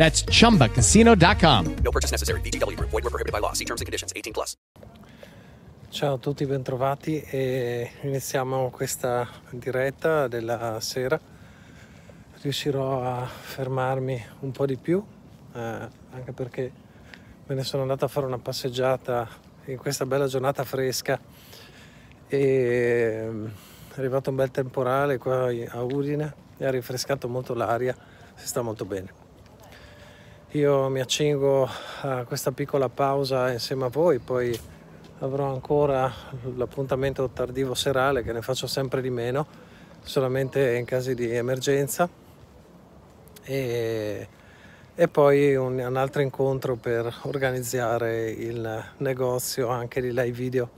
That's chumbacasino.com. No purchase necessary. VGW Group. Void were prohibited by law. See terms and conditions. 18 plus. Ciao a tutti, bentrovati e iniziamo questa diretta della sera. Riuscirò a fermarmi un po' di più, eh, anche perché me ne sono andato a fare una passeggiata in questa bella giornata fresca e è arrivato un bel temporale qua a Udine e ha rinfrescato molto l'aria, si sta molto bene. Io mi accingo a questa piccola pausa insieme a voi, poi avrò ancora l'appuntamento tardivo serale che ne faccio sempre di meno, solamente in casi di emergenza. E, e poi un, un altro incontro per organizzare il negozio anche di live video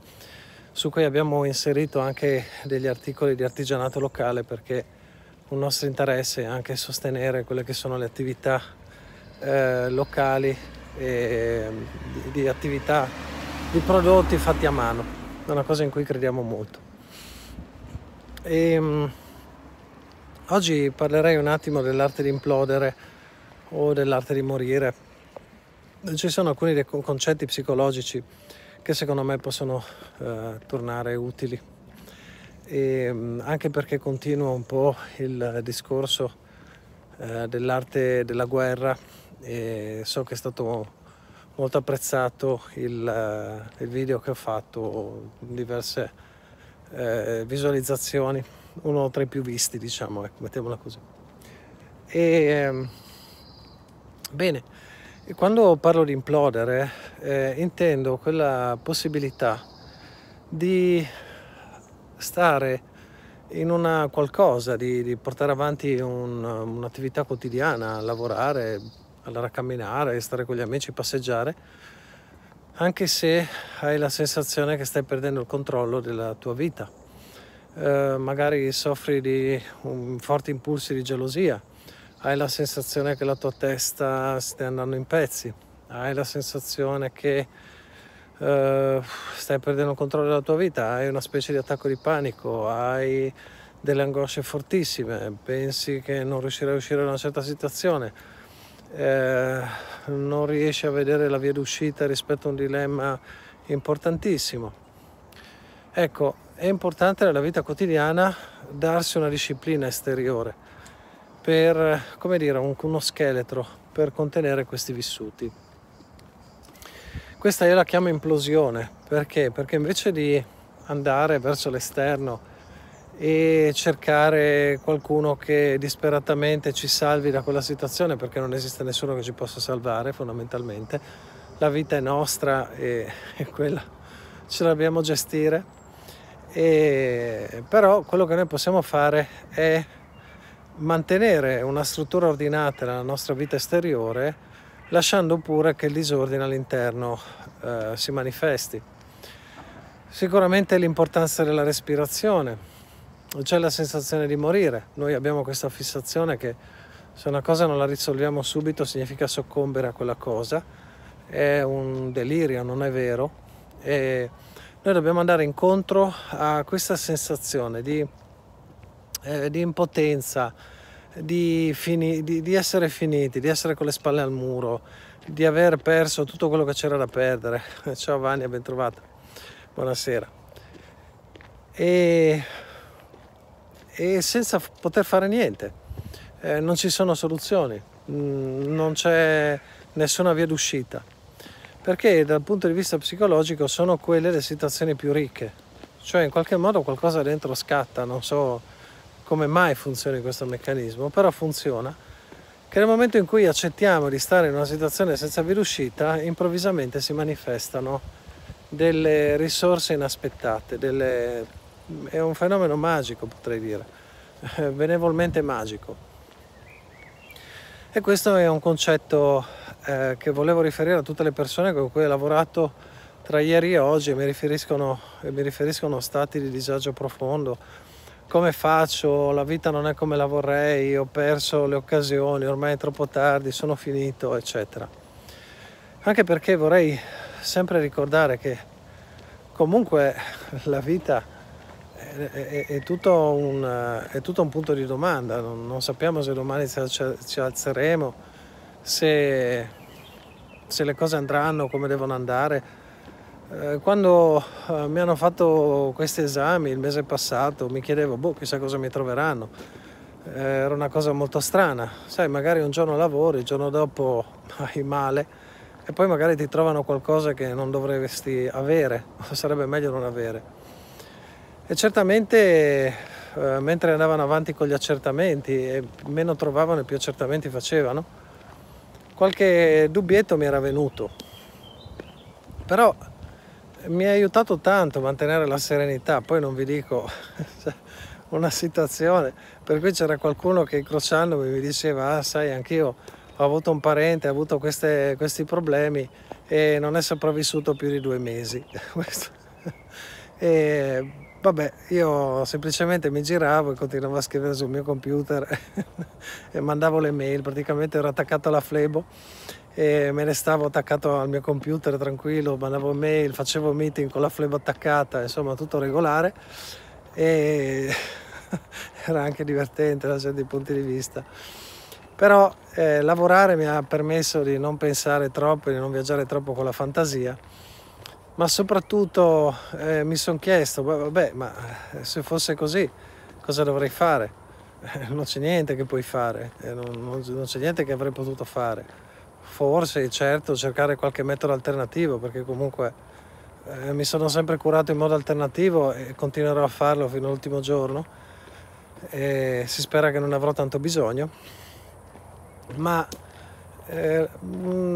su cui abbiamo inserito anche degli articoli di artigianato locale perché un nostro interesse è anche sostenere quelle che sono le attività eh, locali e di, di attività di prodotti fatti a mano. È una cosa in cui crediamo molto. E, um, oggi parlerei un attimo dell'arte di implodere o dell'arte di morire. Ci sono alcuni dei concetti psicologici che secondo me possono eh, tornare utili. E um, anche perché continua un po' il discorso eh, dell'arte della guerra e so che è stato molto apprezzato il, eh, il video che ho fatto, diverse eh, visualizzazioni, uno tra i più visti diciamo, ecco, mettiamola così. E, ehm, bene, quando parlo di implodere eh, intendo quella possibilità di stare in una qualcosa, di, di portare avanti un, un'attività quotidiana, lavorare, andare a camminare, stare con gli amici, passeggiare, anche se hai la sensazione che stai perdendo il controllo della tua vita. Eh, magari soffri di un, forti impulsi di gelosia, hai la sensazione che la tua testa stia andando in pezzi, hai la sensazione che eh, stai perdendo il controllo della tua vita, hai una specie di attacco di panico, hai delle angosce fortissime, pensi che non riuscirai a uscire da una certa situazione eh, non riesce a vedere la via d'uscita rispetto a un dilemma importantissimo. Ecco, è importante nella vita quotidiana darsi una disciplina esteriore per, come dire, un, uno scheletro per contenere questi vissuti. Questa io la chiamo implosione, perché? Perché invece di andare verso l'esterno e cercare qualcuno che disperatamente ci salvi da quella situazione perché non esiste nessuno che ci possa salvare fondamentalmente. La vita è nostra e, e quella ce l'abbiamo a gestire. E, però quello che noi possiamo fare è mantenere una struttura ordinata nella nostra vita esteriore lasciando pure che il disordine all'interno eh, si manifesti. Sicuramente l'importanza della respirazione, c'è la sensazione di morire. Noi abbiamo questa fissazione che se una cosa non la risolviamo subito significa soccombere a quella cosa. È un delirio, non è vero. E noi dobbiamo andare incontro a questa sensazione di, eh, di impotenza, di, fini, di, di essere finiti, di essere con le spalle al muro, di aver perso tutto quello che c'era da perdere. Ciao Vania, ben trovata. Buonasera. E e senza poter fare niente. Eh, non ci sono soluzioni, mm, non c'è nessuna via d'uscita. perché dal punto di vista psicologico sono quelle le situazioni più ricche, cioè in qualche modo qualcosa dentro scatta, non so come mai funzioni questo meccanismo, però funziona, che nel momento in cui accettiamo di stare in una situazione senza via d'uscita, improvvisamente si manifestano delle risorse inaspettate, delle... è un fenomeno magico potrei dire, benevolmente magico. E questo è un concetto eh, che volevo riferire a tutte le persone con cui ho lavorato tra ieri e oggi e mi riferiscono, mi riferiscono a stati di disagio profondo. Come faccio? La vita non è come la vorrei, ho perso le occasioni, ormai è troppo tardi, sono finito, eccetera. Anche perché vorrei sempre ricordare che comunque la vita è, è, tutto, un, è tutto, un, punto di domanda, non, non sappiamo se domani ci, ci alzeremo se, se le cose andranno come devono andare. Eh, quando eh, mi hanno fatto questi esami il mese passato mi chiedevo, boh, chissà cosa mi troveranno. Eh, era una cosa molto strana, sai, magari un giorno lavori, il giorno dopo hai male e poi magari ti trovano qualcosa che non dovresti avere, o sarebbe meglio non avere. E certamente eh, mentre andavano avanti con gli accertamenti e meno trovavano e più accertamenti facevano, qualche dubbietto mi era venuto, però mi ha aiutato tanto a mantenere la serenità, poi non vi dico una situazione. Per cui c'era qualcuno che incrociandomi mi diceva, ah sai anch'io ho avuto un parente, ha avuto queste, questi problemi e non è sopravvissuto più di due mesi. e Vabbè, io semplicemente mi giravo e continuavo a scrivere sul mio computer e mandavo le mail, praticamente ero attaccato alla Flebo e me ne stavo attaccato al mio computer tranquillo, mandavo mail, facevo meeting con la Flebo attaccata, insomma tutto regolare. E era anche divertente da certi punti di vista. Però eh, lavorare mi ha permesso di non pensare troppo, di non viaggiare troppo con la fantasia ma soprattutto eh, mi sono chiesto, vabbè, ma eh, se fosse così cosa dovrei fare? Eh, non c'è niente che puoi fare, eh, non, non, non, c'è niente che avrei potuto fare. Forse, certo, cercare qualche metodo alternativo, perché comunque mi sono sempre curato in modo alternativo e continuerò a farlo fino all'ultimo giorno. E si spera che non avrò tanto bisogno. Ma eh,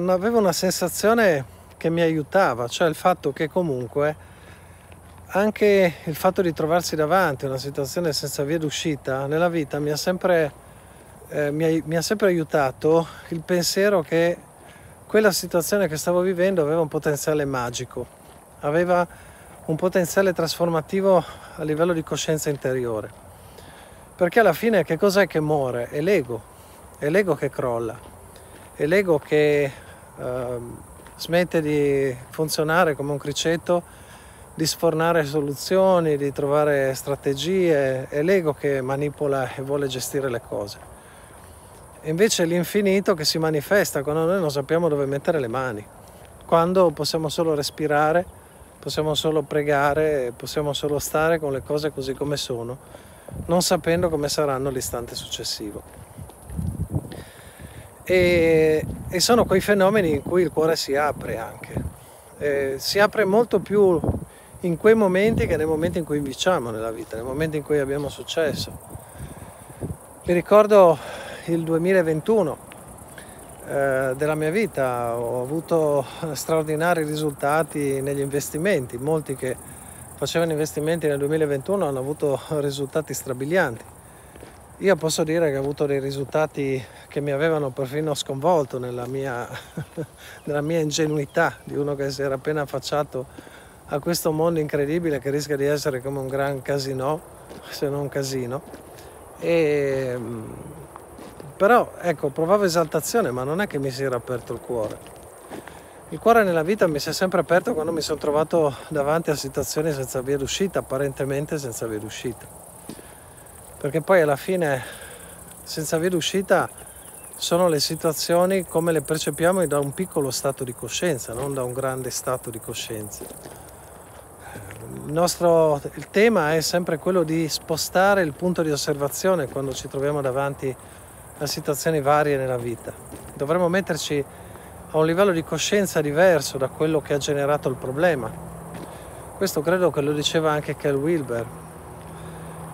avevo una sensazione che mi aiutava, cioè il fatto che comunque anche il fatto di trovarsi davanti a una situazione senza via d'uscita nella vita mi ha sempre, eh, mi ha, mi ha sempre aiutato il pensiero che quella situazione che stavo vivendo aveva un potenziale magico, aveva un potenziale trasformativo a livello di coscienza interiore. Perché alla fine che cos'è che muore? È l'ego, è l'ego che crolla, è l'ego che eh, smette di funzionare come un criceto, di sfornare soluzioni, di trovare strategie, è l'ego che manipola e vuole gestire le cose. E invece l'infinito che si manifesta quando noi non sappiamo dove mettere le mani, quando possiamo solo respirare, possiamo solo pregare, possiamo solo stare con le cose così come sono, non sapendo come saranno l'istante successivo e, e sono quei fenomeni in cui il cuore si apre anche. Eh, si apre molto più in quei momenti che nei momenti in cui vinciamo nella vita, nei momenti in cui abbiamo successo. Mi ricordo il 2021 eh, della mia vita, ho avuto straordinari risultati negli investimenti, molti che facevano investimenti nel 2021 hanno avuto risultati strabilianti. Io posso dire che ho avuto dei risultati che mi avevano perfino sconvolto nella mia, nella mia ingenuità di uno che si era appena affacciato a questo mondo incredibile che rischia di essere come un gran casino, se non un casino. E, però ecco, provavo esaltazione, ma non è che mi si era aperto il cuore. Il cuore nella vita mi si è sempre aperto quando mi sono trovato davanti a situazioni senza via d'uscita, apparentemente senza via d'uscita perché poi alla fine senza via d'uscita sono le situazioni come le percepiamo da un piccolo stato di coscienza, non da un grande stato di coscienza. Il nostro il tema è sempre quello di spostare il punto di osservazione quando ci troviamo davanti a situazioni varie nella vita. Dovremmo metterci a un livello di coscienza diverso da quello che ha generato il problema. Questo credo che lo diceva anche Kel Wilber.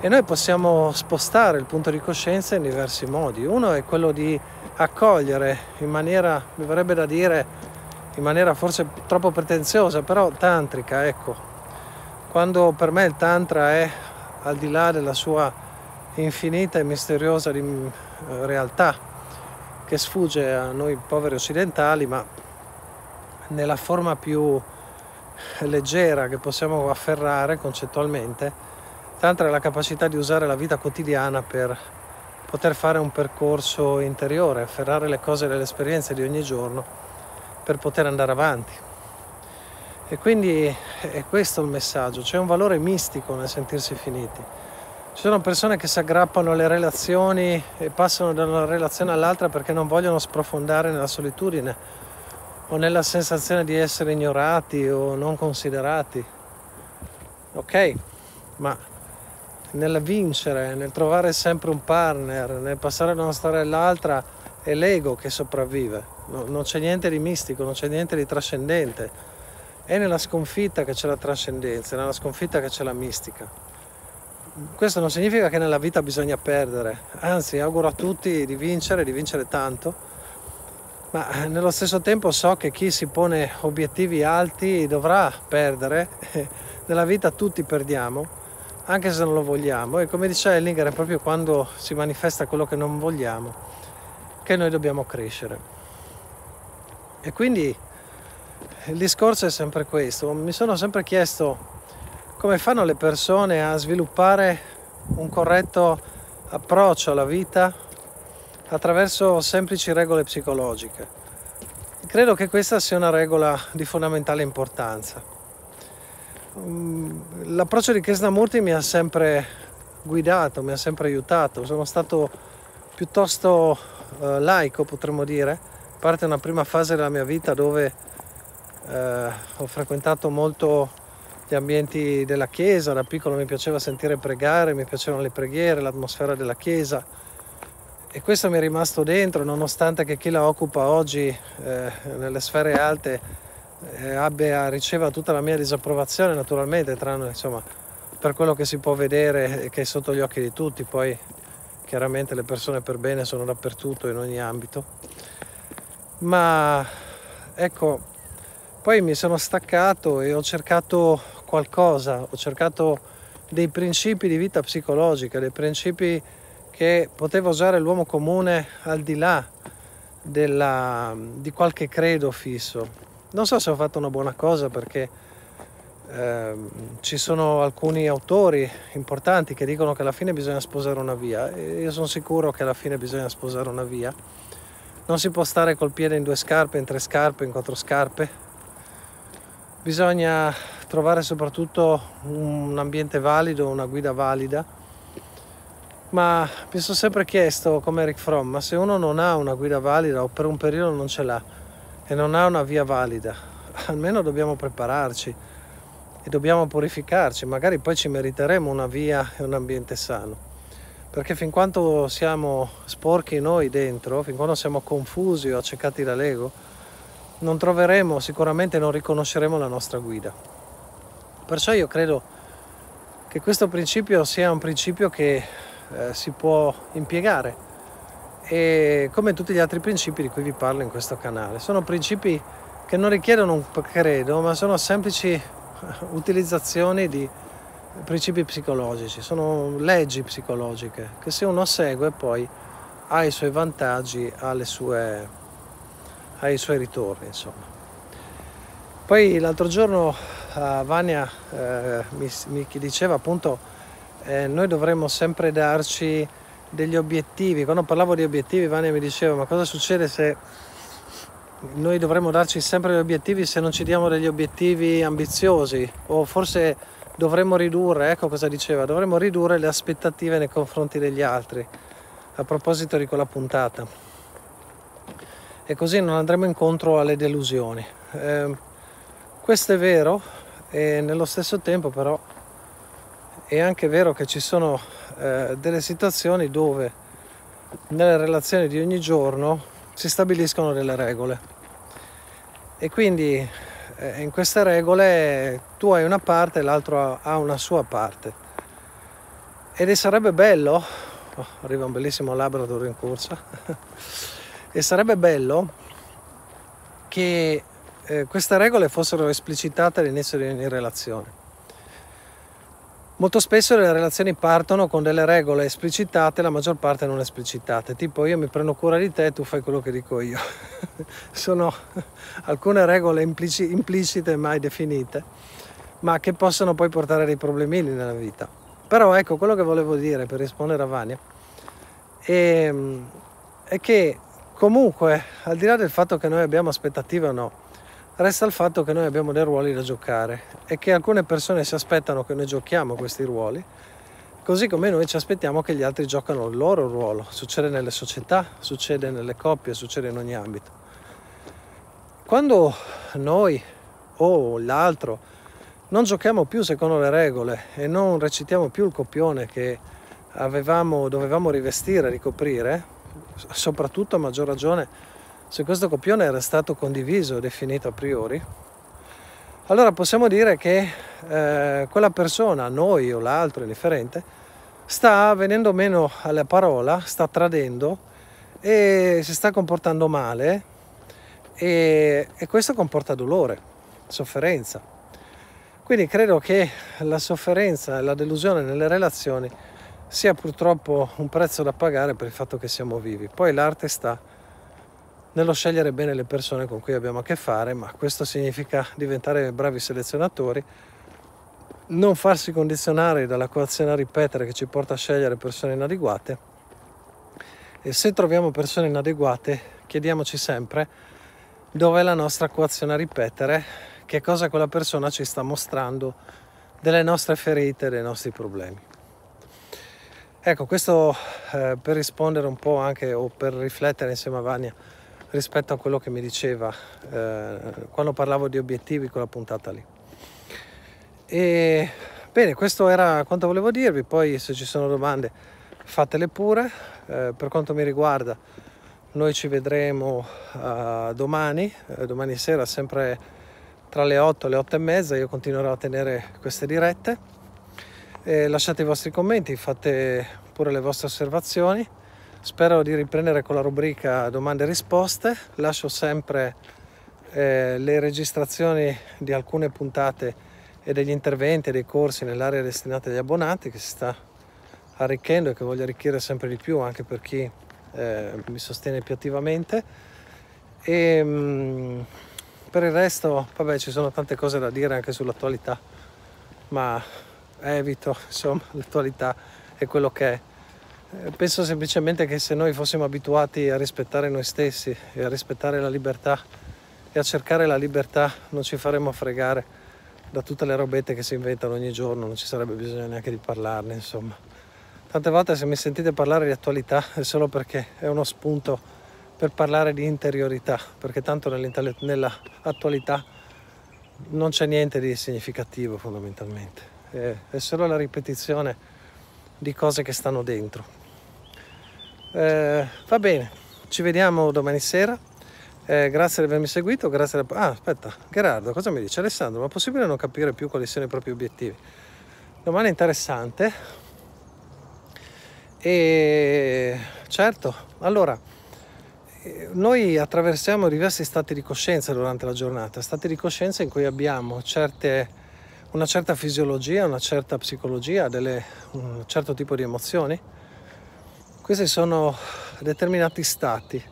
E noi possiamo spostare il punto di coscienza in diversi modi. Uno è quello di accogliere in maniera, mi verrebbe da dire, in maniera forse troppo pretenziosa, però tantrica, ecco. Quando per me il tantra è al di là della sua infinita e misteriosa eh, realtà che sfugge a noi poveri occidentali, ma nella forma più leggera che possiamo afferrare concettualmente, tantra è la capacità di usare la vita quotidiana per poter fare un percorso interiore, afferrare le cose e le esperienze di ogni giorno per poter andare avanti. E quindi è questo il messaggio, c'è un valore mistico nel sentirsi finiti. Ci sono persone che si aggrappano alle relazioni e passano da una relazione all'altra perché non vogliono sprofondare nella solitudine o nella sensazione di essere ignorati o non considerati. Ok, ma nel vincere, nel trovare sempre un partner, nel passare da una storia all'altra, è l'ego che sopravvive. No, non c'è niente di mistico, non c'è niente di trascendente. È nella sconfitta che c'è la trascendenza, è nella sconfitta che c'è la mistica. Questo non significa che nella vita bisogna perdere, anzi auguro a tutti di vincere, di vincere tanto, ma nello stesso tempo so che chi si pone obiettivi alti dovrà perdere. Nella vita tutti perdiamo anche se non lo vogliamo. E come dice Ellinger, è proprio quando si manifesta quello che non vogliamo che noi dobbiamo crescere. E quindi il discorso è sempre questo. Mi sono sempre chiesto come fanno le persone a sviluppare un corretto approccio alla vita attraverso semplici regole psicologiche. Credo che questa sia una regola di fondamentale importanza. Mm, l'approccio di Krishnamurti mi ha sempre guidato, mi ha sempre aiutato. Sono stato piuttosto uh, laico, potremmo dire, a parte una prima fase della mia vita dove uh, ho frequentato molto gli ambienti della chiesa, da piccolo mi piaceva sentire pregare, mi piacevano le preghiere, l'atmosfera della chiesa. E questo mi è rimasto dentro nonostante che chi la occupa oggi eh, nelle sfere alte eh, abbia, riceva tutta la mia disapprovazione naturalmente, tranne insomma per quello che si può vedere e che è sotto gli occhi di tutti, poi chiaramente le persone per bene sono dappertutto in ogni ambito. Ma ecco, poi mi sono staccato e ho cercato qualcosa, ho cercato dei principi di vita psicologica, dei principi che poteva usare l'uomo comune al di là della, di qualche credo fisso. Non so se ho fatto una buona cosa perché eh, ci sono alcuni autori importanti che dicono che alla fine bisogna sposare una via io sono sicuro che alla fine bisogna sposare una via. Non si può stare col piede in due scarpe, in tre scarpe, in quattro scarpe. Bisogna trovare soprattutto un ambiente valido, una guida valida. Ma mi sono sempre chiesto, come Eric Fromm, ma se uno non ha una guida valida o per un periodo non ce l'ha, e non ha una via valida, almeno dobbiamo prepararci e dobbiamo purificarci, magari poi ci meriteremo una via e un ambiente sano. Perché fin quando siamo sporchi noi dentro, fin quando siamo confusi o accecati dall'ego, non troveremo, sicuramente non riconosceremo la nostra guida. Perciò io credo che questo principio sia un principio che eh, si può impiegare e come tutti gli altri principi di cui vi parlo in questo canale. Sono principi che non richiedono un credo, ma sono semplici utilizzazioni di principi psicologici, sono leggi psicologiche che se uno segue poi ha i suoi vantaggi, ha, sue, ha i suoi ritorni. Insomma. Poi l'altro giorno Vania uh, mi, mi, diceva appunto eh, noi dovremmo sempre darci degli obiettivi. Quando parlavo di obiettivi, Vania mi diceva: Ma cosa succede se noi dovremmo darci sempre gli obiettivi se non ci diamo degli obiettivi ambiziosi? O forse dovremmo ridurre, ecco cosa diceva, dovremmo ridurre le aspettative nei confronti degli altri. A proposito di quella puntata. E così non andremo incontro alle delusioni. Eh, questo è vero e nello stesso tempo però è anche vero che ci sono eh, delle situazioni dove nelle relazioni di ogni giorno si stabiliscono delle regole. E quindi eh, in queste regole tu hai una parte e l'altro ha una sua parte. Ed sarebbe bello, oh, arriva un bellissimo Labrador in corsa, e sarebbe bello che eh, queste regole fossero esplicitate all'inizio di ogni relazione. Molto spesso le relazioni partono con delle regole esplicitate, la maggior parte non esplicitate, tipo io mi prendo cura di te, tu fai quello che dico io. Sono alcune regole implici, implicite mai definite, ma che possono poi portare dei problemini nella vita. Però ecco, quello che volevo dire per rispondere a Vania è, ehm, è che comunque, al di là del fatto che noi abbiamo aspettative o no, Resta il fatto che noi abbiamo dei ruoli da giocare e che alcune persone si aspettano che noi giochiamo questi ruoli, così come noi ci aspettiamo che gli altri giocano il loro ruolo. Succede nelle società, succede nelle coppie, succede in ogni ambito. Quando noi o l'altro non giochiamo più secondo le regole e non recitiamo più il copione che avevamo, dovevamo rivestire, ricoprire, soprattutto a maggior ragione se questo copione era stato condiviso definito a priori, allora possiamo dire che eh, quella persona, noi o l'altro indifferente, sta venendo meno alla parola, sta tradendo e si sta comportando male e, e questo comporta dolore, sofferenza. Quindi credo che la sofferenza e la delusione nelle relazioni sia purtroppo un prezzo da pagare per il fatto che siamo vivi. Poi l'arte sta nello scegliere bene le persone con cui abbiamo a che fare, ma questo significa diventare bravi selezionatori, non farsi condizionare dalla coazione a ripetere che ci porta a scegliere persone inadeguate e se troviamo persone inadeguate chiediamoci sempre dov'è la nostra coazione a ripetere, che cosa quella persona ci sta mostrando delle nostre ferite, dei nostri problemi. Ecco, questo eh, per rispondere un po' anche o per riflettere insieme a Vania rispetto a quello che mi diceva eh, quando parlavo di obiettivi con la puntata lì. E bene, questo era quanto volevo dirvi, poi se ci sono domande fatele pure. Eh, per quanto mi riguarda, noi ci vedremo uh, domani, eh, domani sera, sempre tra le 8 e le 8 e mezza. Io continuerò a tenere queste dirette. Lasciate i vostri commenti, fate pure le vostre osservazioni Spero di riprendere con la rubrica domande e risposte. Lascio sempre eh, le registrazioni di alcune puntate e degli interventi e dei corsi nell'area destinata agli abbonati che si sta arricchendo e che voglio arricchire sempre di più anche per chi eh, mi sostiene più attivamente. E mh, mm, per il resto, vabbè, ci sono tante cose da dire anche sull'attualità, ma evito, insomma, l'attualità è quello che è penso semplicemente che se noi fossimo abituati a rispettare noi stessi e a rispettare la libertà e a cercare la libertà non ci faremmo fregare da tutte le robette che si inventano ogni giorno, non ci sarebbe bisogno neanche di parlarne, insomma. Tante volte se mi sentite parlare di attualità è solo perché è uno spunto per parlare di interiorità, perché tanto nell'attualità non c'è niente di significativo fondamentalmente, è solo la ripetizione di cose che stanno dentro. Eh, va bene, ci vediamo domani sera. Eh, grazie di avermi seguito. Grazie da... Ah, aspetta, Gerardo, cosa mi dice? Alessandro, ma è possibile non capire più quali siano i propri obiettivi? Domanda interessante. E certo, allora, eh, noi attraversiamo diversi stati di coscienza durante la giornata, stati di coscienza in cui abbiamo certe, una certa fisiologia, una certa psicologia, delle, un certo tipo di emozioni questi sono determinati stati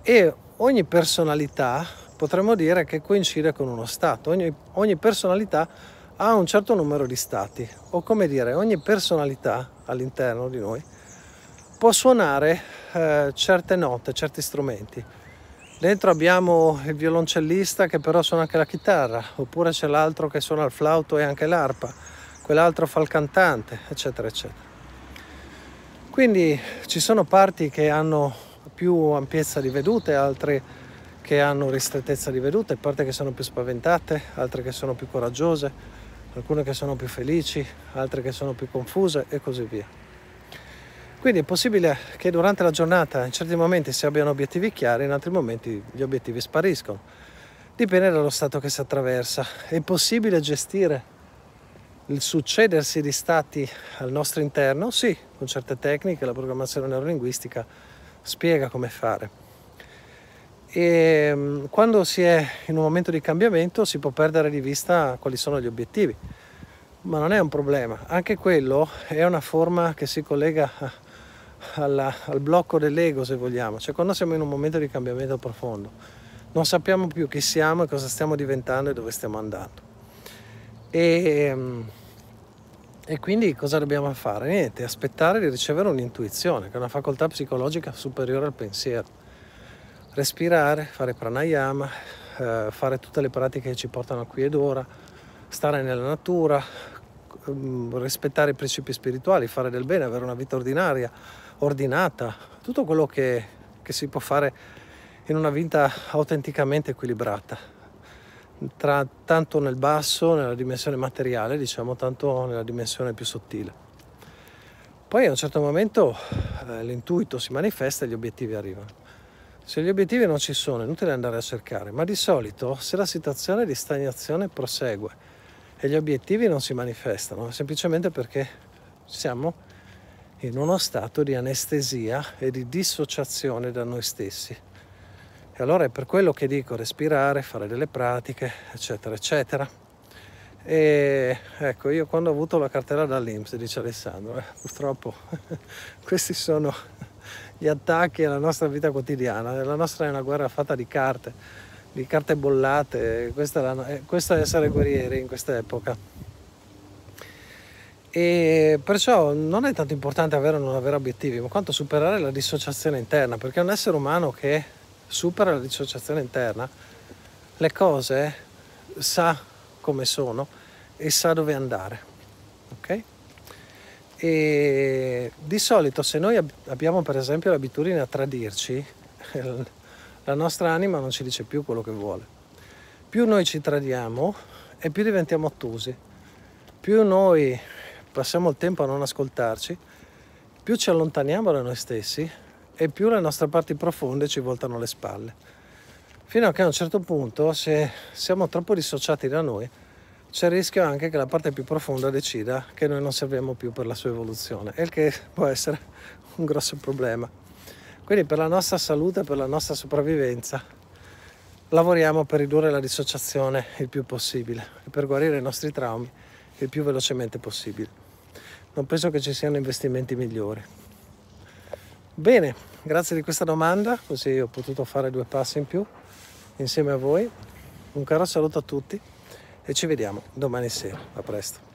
e ogni personalità potremmo dire che coincide con uno stato. Ogni, ogni personalità ha un certo numero di stati o come dire ogni personalità all'interno di noi può suonare eh, certe note, certi strumenti. Dentro abbiamo il violoncellista che però suona anche la chitarra, oppure c'è l'altro che suona il flauto e anche l'arpa, quell'altro fa il cantante, eccetera, eccetera. Quindi ci sono parti che hanno più ampiezza di vedute, altre che hanno ristrettezza di vedute, parti che sono più spaventate, altre che sono più coraggiose, alcune che sono più felici, altre che sono più confuse e così via. Quindi è possibile che durante la giornata in certi momenti si abbiano obiettivi chiari, in altri momenti gli obiettivi spariscono. Dipende dallo stato che si attraversa. È possibile gestire il succedersi di stati al nostro interno? Sì, con certe tecniche, la programmazione neurolinguistica spiega come fare. E mm, quando si è in un momento di cambiamento si può perdere di vista quali sono gli obiettivi, ma non è un problema. Anche quello è una forma che si collega alla, al blocco dell'ego, se vogliamo, cioè quando siamo in un momento di cambiamento profondo. Non sappiamo più chi siamo e cosa stiamo diventando e dove stiamo andando. E, mm, e quindi cosa dobbiamo fare? Niente, aspettare di ricevere un'intuizione, che è una facoltà psicologica superiore al pensiero. Respirare, fare pranayama, eh, fare tutte le pratiche che ci portano qui ed ora, stare nella natura, mm, rispettare i principi spirituali, fare del bene, avere una vita ordinaria, ordinata, tutto quello che, che si può fare in una vita autenticamente equilibrata tra, tanto nel basso, nella dimensione materiale, diciamo, tanto nella dimensione più sottile. Poi a un certo momento eh, l'intuito si manifesta e gli obiettivi arrivano. Se gli obiettivi non ci sono è inutile andare a cercare, ma di solito se la situazione di stagnazione prosegue e gli obiettivi non si manifestano, è semplicemente perché siamo in uno stato di anestesia e di dissociazione da noi stessi e allora è per quello che dico respirare, fare delle pratiche, eccetera, eccetera. E ecco, io quando ho avuto la cartella dall'Inps, dice Alessandro, eh, purtroppo questi sono gli attacchi alla nostra vita quotidiana. La nostra è una guerra fatta di carte, di carte bollate. Questa è, la, eh, questo è essere guerrieri in questa epoca. E perciò non è tanto importante avere o non avere obiettivi, ma quanto superare la dissociazione interna, perché un essere umano che supera la dissociazione interna, le cose sa come sono e sa dove andare. Ok? E di solito se noi abbiamo per esempio l'abitudine a tradirci, la nostra anima non ci dice più quello che vuole. Più noi ci tradiamo e più diventiamo ottusi. Più noi passiamo il tempo a non ascoltarci, più ci allontaniamo da noi stessi e più le nostre parti profonde ci voltano le spalle. Fino a che a un certo punto, se siamo troppo dissociati da noi, c'è il rischio anche che la parte più profonda decida che noi non serviamo più per la sua evoluzione, il che può essere un grosso problema. Quindi per la nostra salute, per la nostra sopravvivenza, lavoriamo per ridurre la dissociazione il più possibile e per guarire i nostri traumi il più velocemente possibile. Non penso che ci siano investimenti migliori. Bene, grazie di questa domanda, così ho potuto fare due passi in più insieme a voi. Un caro saluto a tutti e ci vediamo domani sera. A presto.